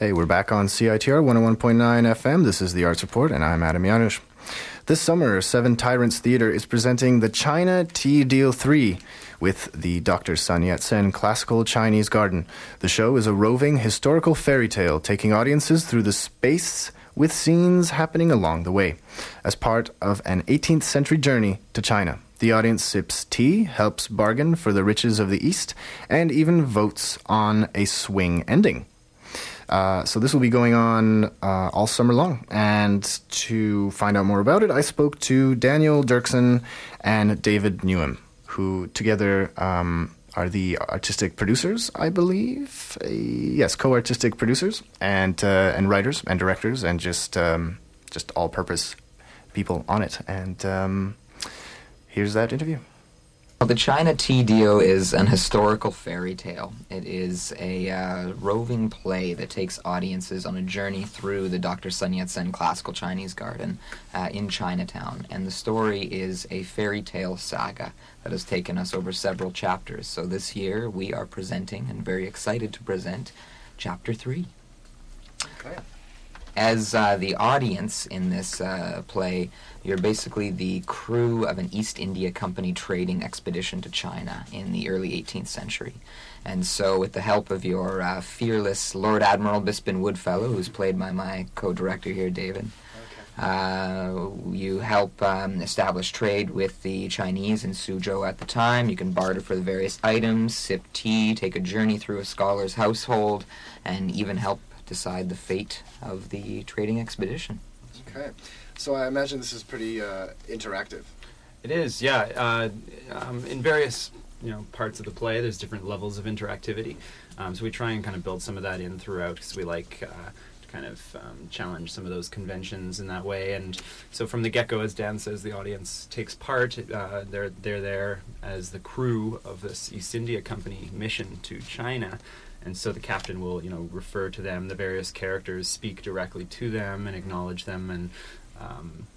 Hey, we're back on CITR 101.9 FM. This is the Arts Report, and I'm Adam Janusz. This summer, Seven Tyrants Theater is presenting the China Tea Deal 3 with the Dr. Sun Yat sen Classical Chinese Garden. The show is a roving historical fairy tale taking audiences through the space with scenes happening along the way. As part of an 18th century journey to China, the audience sips tea, helps bargain for the riches of the East, and even votes on a swing ending. Uh, so this will be going on uh, all summer long. And to find out more about it, I spoke to Daniel Dirksen and David Newham, who together um, are the artistic producers, I believe. Uh, yes, co-artistic producers and uh, and writers and directors and just um, just all-purpose people on it. And um, here's that interview. Well, the China Tea Deal is an historical fairy tale. It is a uh, roving play that takes audiences on a journey through the Dr. Sun Yat-sen Classical Chinese Garden uh, in Chinatown. And the story is a fairy tale saga that has taken us over several chapters. So this year we are presenting, and very excited to present, Chapter 3. Okay. As uh, the audience in this uh, play, you're basically the crew of an East India Company trading expedition to China in the early 18th century. And so, with the help of your uh, fearless Lord Admiral Bispin Woodfellow, who's played by my co director here, David, uh, you help um, establish trade with the Chinese in Suzhou at the time. You can barter for the various items, sip tea, take a journey through a scholar's household, and even help decide the fate of the trading expedition. Okay. So I imagine this is pretty uh, interactive. It is, yeah. Uh, um, in various you know parts of the play, there's different levels of interactivity. Um, so we try and kind of build some of that in throughout because we like uh, to kind of um, challenge some of those conventions in that way. And so from the get-go, as Dan says, the audience takes part. Uh, they're they're there as the crew of this East India Company mission to China and so the captain will you know refer to them. The various characters speak directly to them and acknowledge them. And um,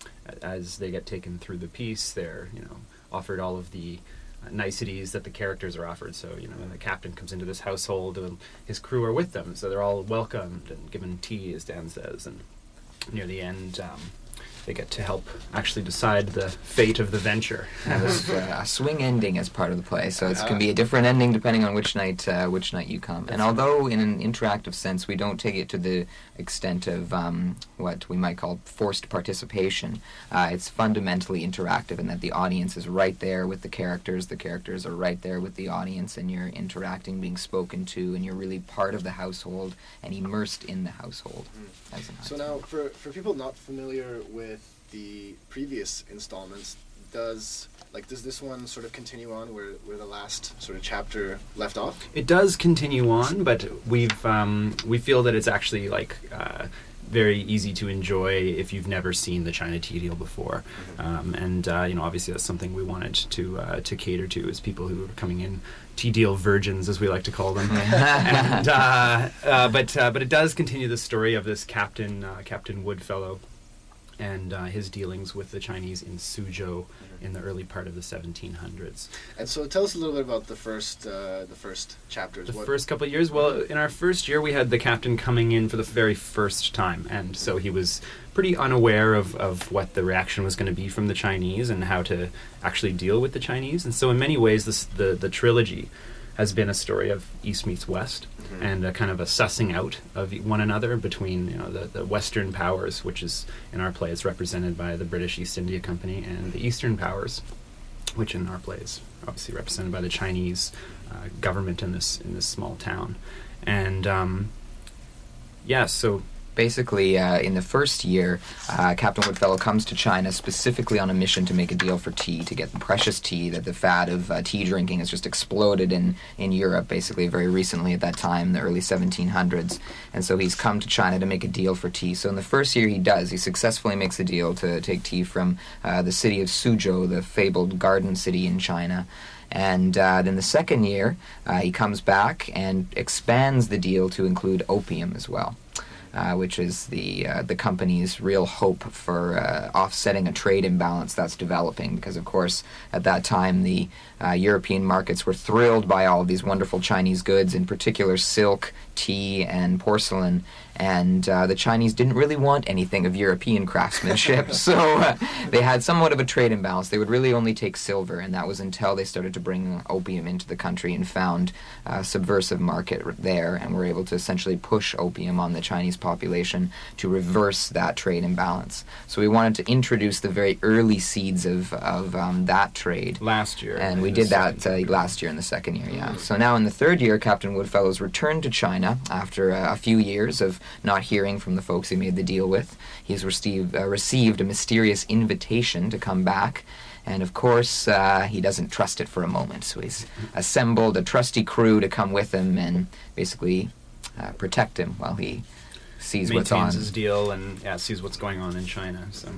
as they get taken through the piece they're you know offered all of the uh, niceties that the characters are offered. So you know when the captain comes into this household and his crew are with them. So they're all welcomed and given tea as dan says. And near the end um, they get to help actually decide the fate of the venture. There's uh, a swing ending as part of the play, so it can be a different ending depending on which night uh, which night you come. And although in an interactive sense we don't take it to the extent of um, what we might call forced participation, uh, it's fundamentally interactive in that the audience is right there with the characters, the characters are right there with the audience, and you're interacting, being spoken to, and you're really part of the household and immersed in the household. Mm. so now, for for people not familiar with the previous installments, does like does this one sort of continue on where, where the last sort of chapter left off? It does continue on, but we've um, we feel that it's actually like uh, very easy to enjoy if you've never seen the China Tea Deal before, um, and uh, you know obviously that's something we wanted to uh, to cater to as people who are coming in tea deal virgins, as we like to call them. and, uh, uh, but uh, but it does continue the story of this captain Captain Woodfellow and uh, his dealings with the Chinese in Suzhou in the early part of the 1700s. And so, tell us a little bit about the first uh, the first chapters. The what first couple of years. Well, in our first year, we had the captain coming in for the very first time, and so he was pretty unaware of, of what the reaction was going to be from the Chinese and how to actually deal with the Chinese. And so, in many ways, this the the trilogy has been a story of East meets West mm-hmm. and a kind of a sussing out of one another between you know the, the Western powers, which is in our play is represented by the British East India Company, and the Eastern powers, which in our play is obviously represented by the Chinese uh, government in this in this small town, and um, yeah, so basically, uh, in the first year, uh, Captain Woodfellow comes to China specifically on a mission to make a deal for tea, to get the precious tea that the fad of uh, tea drinking has just exploded in, in Europe, basically, very recently at that time, the early 1700s. And so he's come to China to make a deal for tea. So in the first year, he does. He successfully makes a deal to take tea from uh, the city of Suzhou, the fabled garden city in China. And uh, then the second year, uh, he comes back and expands the deal to include opium as well uh, which is the uh, the company's real hope for uh, offsetting a trade imbalance that's developing. Because of course, at that time, the uh, European markets were thrilled by all of these wonderful Chinese goods, in particular silk, tea, and porcelain. And uh, the Chinese didn't really want anything of European craftsmanship, so uh, they had somewhat of a trade imbalance. They would really only take silver, and that was until they started to bring opium into the country and found a subversive market there, and were able to essentially push opium on the Chinese population to reverse that trade imbalance. So we wanted to introduce the very early seeds of, of um, that trade. Last year. And we did that uh, last year in the second year, yeah. So now in the third year, Captain Woodfellow's returned to China after a few years of not hearing from the folks he made the deal with. He's received, uh, received a mysterious invitation to come back. And of course, uh, he doesn't trust it for a moment. So he's assembled a trusty crew to come with him and basically uh, protect him while he sees what's on. his deal and yeah, sees what's going on in China. So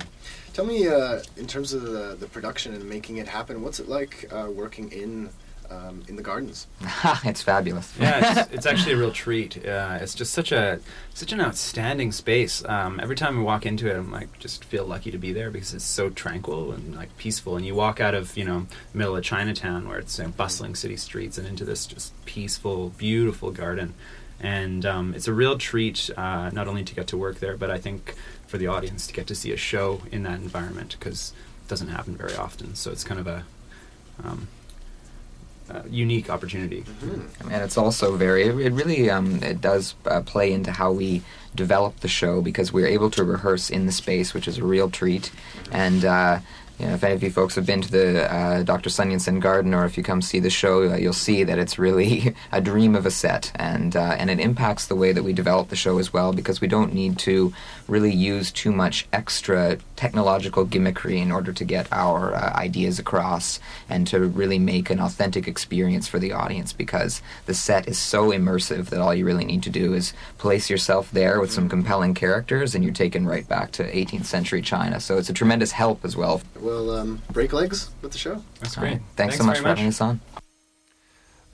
Tell me, uh, in terms of the, the production and making it happen, what's it like uh, working in um, in the gardens? it's fabulous. yeah, it's, it's actually a real treat. Uh, it's just such a such an outstanding space. Um, every time we walk into it, I'm like just feel lucky to be there because it's so tranquil and like peaceful. And you walk out of you know middle of Chinatown where it's you know, bustling city streets and into this just peaceful, beautiful garden. And um, it's a real treat uh, not only to get to work there, but I think for the audience to get to see a show in that environment because it doesn't happen very often. So it's kind of a um, uh, unique opportunity. and it's also very it it really um, it does uh, play into how we develop the show because we're able to rehearse in the space which is a real treat and uh, you know, if any of you folks have been to the uh, Dr. Sun Yat-sen Garden, or if you come see the show, uh, you'll see that it's really a dream of a set, and uh, and it impacts the way that we develop the show as well, because we don't need to really use too much extra technological gimmickry in order to get our uh, ideas across, and to really make an authentic experience for the audience, because the set is so immersive that all you really need to do is place yourself there with some compelling characters, and you're taken right back to 18th century China. So it's a tremendous help as well. Well, um, break legs with the show. That's All right. Thanks, so much for having us on.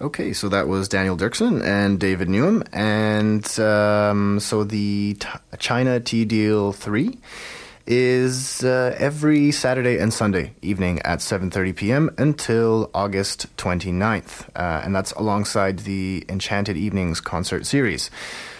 Okay, so that was Daniel Dirksen and David Newham, and um, so the t- China Tea Deal Three is uh, every Saturday and Sunday evening at 7:30 p.m. until August 29th, uh, and that's alongside the Enchanted Evenings concert series.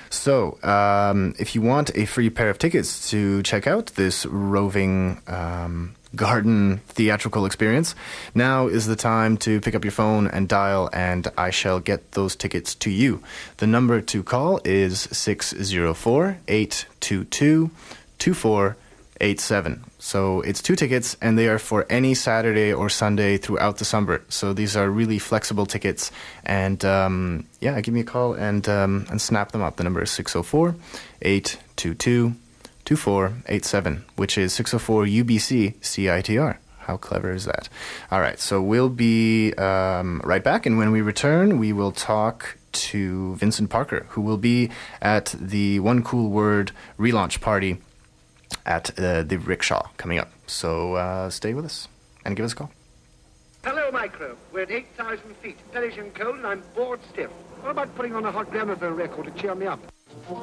So, um, if you want a free pair of tickets to check out this roving um, garden theatrical experience, now is the time to pick up your phone and dial, and I shall get those tickets to you. The number to call is 604 822 2487. So it's two tickets, and they are for any Saturday or Sunday throughout the summer. So these are really flexible tickets, and um, yeah, give me a call and um, and snap them up. The number is 604 822 2487, which is 604 UBC CITR. How clever is that? All right, so we'll be um, right back, and when we return, we will talk to Vincent Parker, who will be at the One Cool Word relaunch party at uh, the Rickshaw coming up. So uh, stay with us and give us a call. Hello, Micro. We're at 8,000 feet, perishing cold, and I'm bored stiff. What about putting on a hot gramophone record to cheer me up?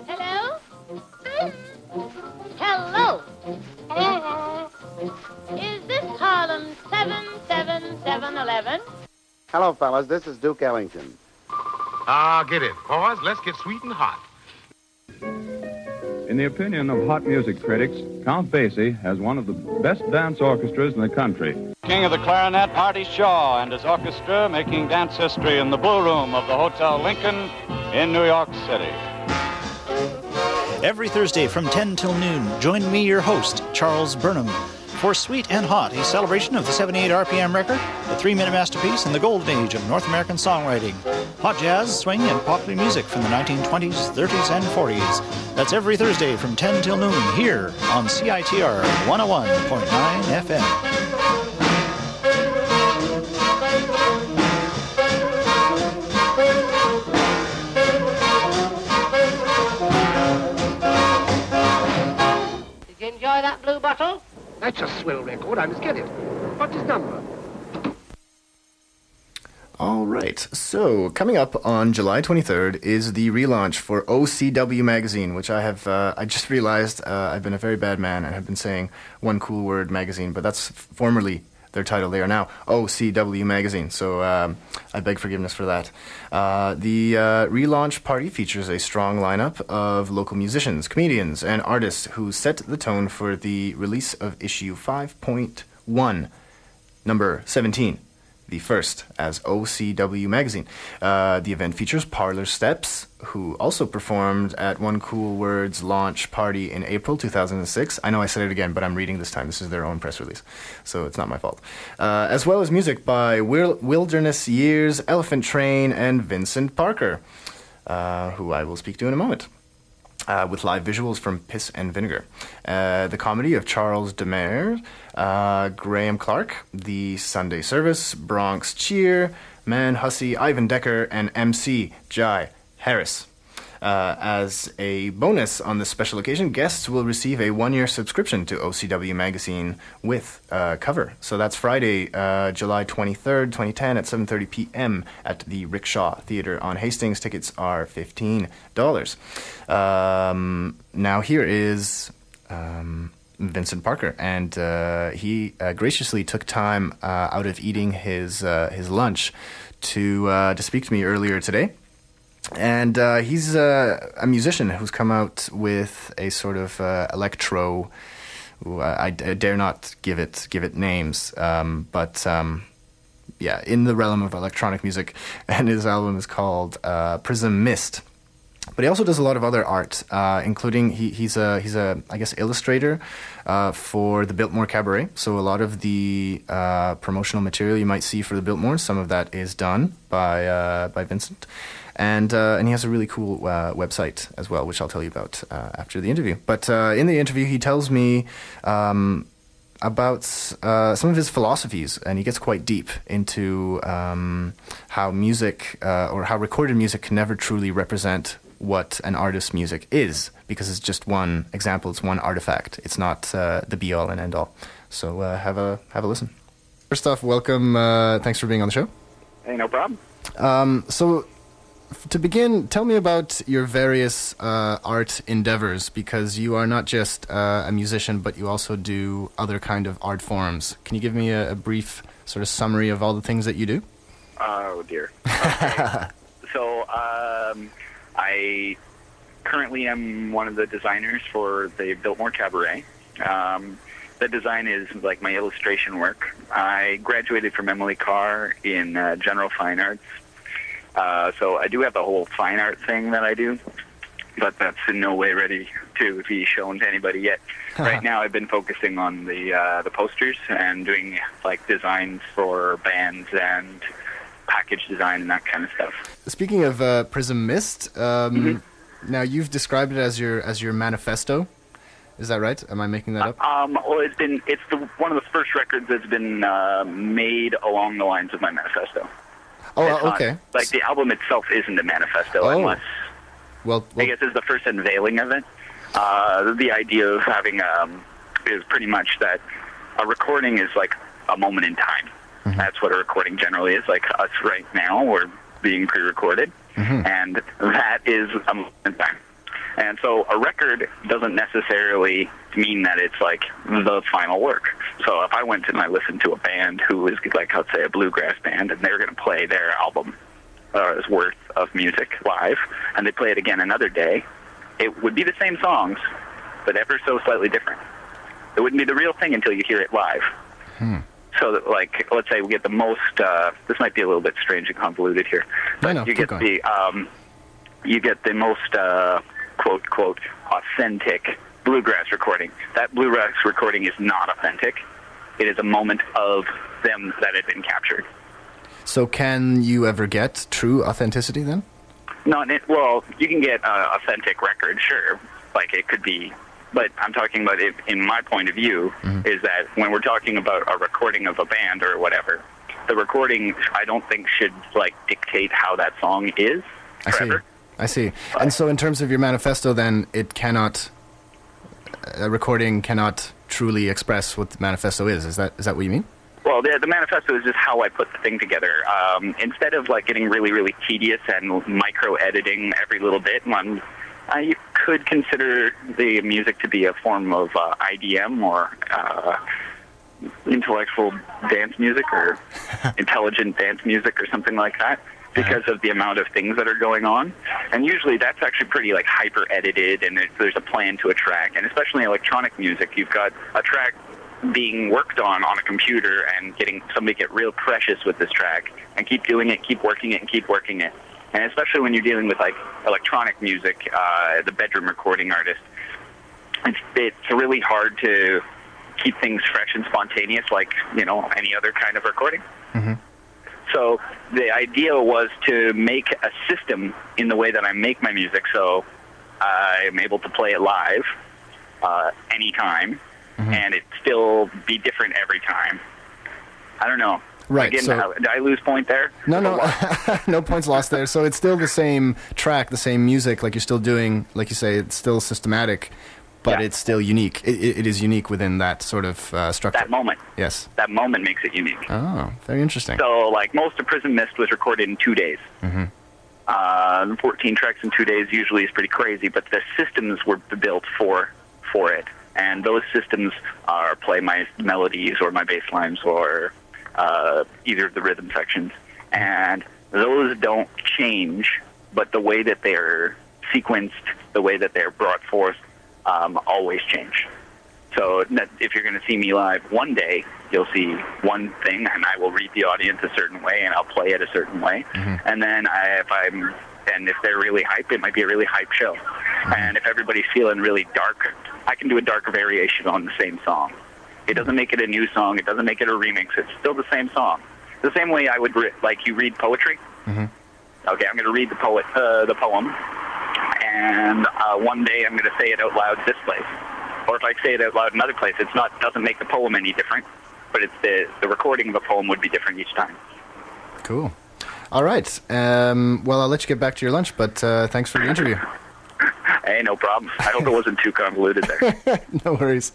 Hello? Hello? Is this Harlem 77711? Hello, fellas. This is Duke Ellington. Ah, get it. Boys, let's get sweet and hot. In the opinion of hot music critics, Count Basie has one of the best dance orchestras in the country. King of the Clarinet, Artie Shaw, and his orchestra making dance history in the Blue Room of the Hotel Lincoln in New York City. Every Thursday from 10 till noon, join me, your host, Charles Burnham, for Sweet and Hot, a celebration of the 78 RPM record, the three minute masterpiece, and the golden age of North American songwriting. Hot jazz, swing, and popular music from the 1920s, 30s, and 40s. That's every Thursday from 10 till noon here on CITR 101.9 FM. Did you enjoy that blue bottle? That's a swell record. I must get it. What's his number? All right. So coming up on July 23rd is the relaunch for OCW magazine, which I have. Uh, I just realized uh, I've been a very bad man and have been saying one cool word magazine, but that's formerly their title. They are now OCW Magazine, so um, I beg forgiveness for that. Uh, the uh, relaunch party features a strong lineup of local musicians, comedians, and artists who set the tone for the release of issue 5.1, number 17 the first as OCW Magazine. Uh, the event features Parlour Steps, who also performed at One Cool Words launch party in April 2006. I know I said it again, but I'm reading this time. This is their own press release, so it's not my fault. Uh, as well as music by Wil- Wilderness Years, Elephant Train, and Vincent Parker, uh, who I will speak to in a moment uh, with live visuals from Piss and Vinegar. Uh, the comedy of Charles Demers, uh, Graham Clark, The Sunday Service, Bronx Cheer, Man Hussey, Ivan Decker, and MC Jai Harris. Uh, as a bonus on this special occasion, guests will receive a one-year subscription to OCW Magazine with uh, cover. So that's Friday, uh, July 23rd, 2010 at 7.30 p.m. at the Rickshaw Theatre on Hastings. Tickets are $15. Um, now here is... Um, Vincent Parker, and uh, he uh, graciously took time uh, out of eating his uh, his lunch to uh, to speak to me earlier today. And uh, he's uh, a musician who's come out with a sort of uh, electro. I, I dare not give it give it names, um, but um, yeah, in the realm of electronic music. And his album is called uh, Prism Mist. But he also does a lot of other art, uh, including he, he's a he's a I guess illustrator uh, for the Biltmore Cabaret. So a lot of the uh, promotional material you might see for the Biltmore, some of that is done by by Vincent, and uh, and he has a really cool uh, website as well, which I'll tell you about uh, after the interview. But uh, in the interview, he tells me. Um, about uh, some of his philosophies, and he gets quite deep into um, how music uh, or how recorded music can never truly represent what an artist's music is, because it's just one example, it's one artifact. It's not uh, the be all and end all. So uh, have a have a listen. First off, welcome. Uh, thanks for being on the show. Hey, no problem. Um, so, to begin, tell me about your various uh, art endeavors because you are not just uh, a musician, but you also do other kind of art forms. Can you give me a, a brief sort of summary of all the things that you do? Oh dear. Okay. so um, I currently am one of the designers for the Biltmore Cabaret. Um, the design is like my illustration work. I graduated from Emily Carr in uh, general fine arts. Uh, so I do have the whole fine art thing that I do, but that's in no way ready to be shown to anybody yet. right now, I've been focusing on the uh, the posters and doing like designs for bands and package design and that kind of stuff. Speaking of uh, Prism Mist, um, now you've described it as your as your manifesto. Is that right? Am I making that up? Um, well, it's been it's the one of the first records that's been uh, made along the lines of my manifesto. Oh, not- okay. like the album itself isn't a manifesto, Oh. unless Well, I guess it's the first unveiling of it. Uh, the idea of having um, is pretty much that a recording is like a moment in time. Mm-hmm. That's what a recording generally is. Like us right now, we're being pre-recorded, and that is a moment in time. And so a record doesn't necessarily mean that it's like the final work. So if I went and I listened to a band who is like, let's say, a bluegrass band, and they're going to play their album uh, worth of music live, and they play it again another day, it would be the same songs, but ever so slightly different. It wouldn't be the real thing until you hear it live. So, that, like, let's say we get the most. Uh, this might be a little bit strange and convoluted here. No, no, you get going. the um, you get the most uh, quote quote authentic bluegrass recording. That bluegrass recording is not authentic. It is a moment of them that had been captured. So, can you ever get true authenticity then? Not it, well, you can get uh, authentic record, sure. Like it could be, but I'm talking about it in my point of view Mm-hmm. is that when we're talking about a recording of a band or whatever, the recording I don't think should like dictate how that song is I see. forever. I see. And so, in terms of your manifesto, then it cannot. A recording cannot truly express what the manifesto is. Is that is that what you mean? Well, the, the manifesto is just how I put the thing together. Um, instead of like getting really, really tedious and micro editing every little bit, one, uh, you could consider the music to be a form of uh, IDM or uh, intellectual dance music or intelligent dance music or something like that because of the amount of things that are going on. And usually that's actually pretty like hyper edited and there's a plan to a track. And especially in electronic music, you've got a track being worked on on a computer and getting somebody get real precious with this track and keep doing it, keep working it, and keep working it. And especially when you're dealing with like electronic music, uh, the bedroom recording artist, it's, it's really hard to keep things fresh and spontaneous like, you know, any other kind of recording. So the idea was to make a system in the way that I make my music, so I'm able to play it live uh, anytime, and it still be different every time. I don't know. Right, Again, so- did I lose point there? No, no, no points lost there. So it's still the same track, the same music. Like you're still doing, like you say, it's still systematic, but it's still unique. It, it, is unique within that sort of uh, structure. That moment. Yes. That moment makes it unique. Oh, very interesting. So, like most of Prism Mist was recorded in two days. hmm Uh, 14 tracks in two days usually is pretty crazy, but the systems were built for for it, and those systems are play my melodies or my bass lines or uh, either of the rhythm sections, and those don't change, but the way that they're sequenced, the way that they're brought forth, um, always change. So if you're going to see me live one day, you'll see one thing, and I will read the audience a certain way, and I'll play it a certain way. And then I, if I'm and if they're really hype, it might be a really hype show. And if everybody's feeling really dark, I can do a dark variation on the same song. It doesn't make it a new song. It doesn't make it a remix. It's still the same song. The same way I would re- like you read poetry. Mm-hmm. Okay, I'm going to read the poet, uh, the poem, and uh, one day I'm going to say it out loud this place, or if I say it out loud another place, it's not doesn't make the poem any different, but it's the the recording of the poem would be different each time. Cool. All right. Um, well, I'll let you get back to your lunch, but uh, thanks for the interview. Hey, no problem. I hope it wasn't too convoluted there. no worries.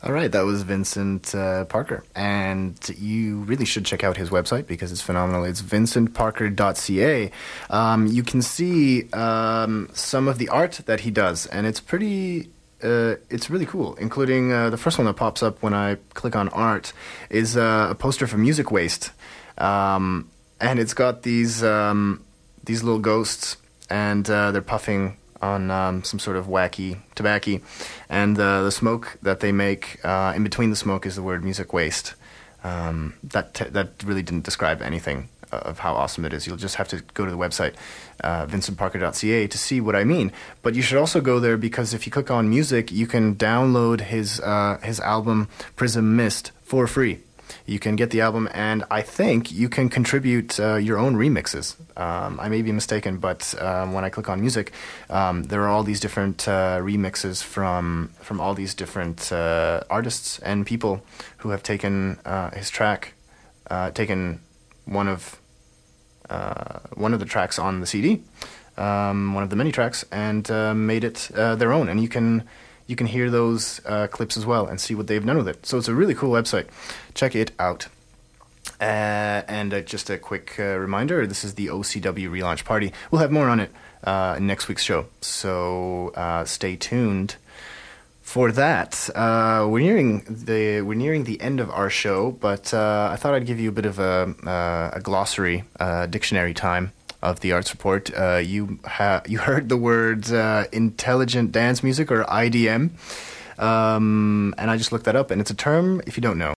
All right, that was Vincent uh, Parker. And you really should check out his website because it's phenomenal. It's vincentparker.ca. Um, you can see um, some of the art that he does, and it's pretty. Uh, it's really cool, including uh, the first one that pops up when I click on art is uh, a poster for Music Waste, um, and it's got these um, these little ghosts, and uh, they're puffing on um, some sort of wacky tobacco, and uh, the smoke that they make uh, in between the smoke is the word music waste. Um, that that really didn't describe anything of how awesome it is. You'll just have to go to the website, uh, vincentparker.ca, to see what I mean. But you should also go there because if you click on music, you can download his uh, his album Prism Mist for free. You can get the album, and I think you can contribute uh, your own remixes. Um, I may be mistaken, but um, when I click on music, um, there are all these different uh, remixes from from all these different uh, artists and people who have taken uh, his track, uh, taken one of uh, one of the tracks on the CD, um, one of the many tracks, and made it their own. And you can you can hear those uh, clips as well and see what they've done with it. So it's a really cool website. Check it out. Uh, and uh, just a quick uh, reminder: this is the OCW relaunch party. We'll have more on it uh, next week's show. So uh, stay tuned for that. We're nearing the we're nearing the end of our show, but I thought I'd give you a bit of a, a glossary, dictionary time of the arts report. Uh, you ha- you heard the words uh, intelligent dance music or IDM, um, and I just looked that up, and it's a term if you don't know.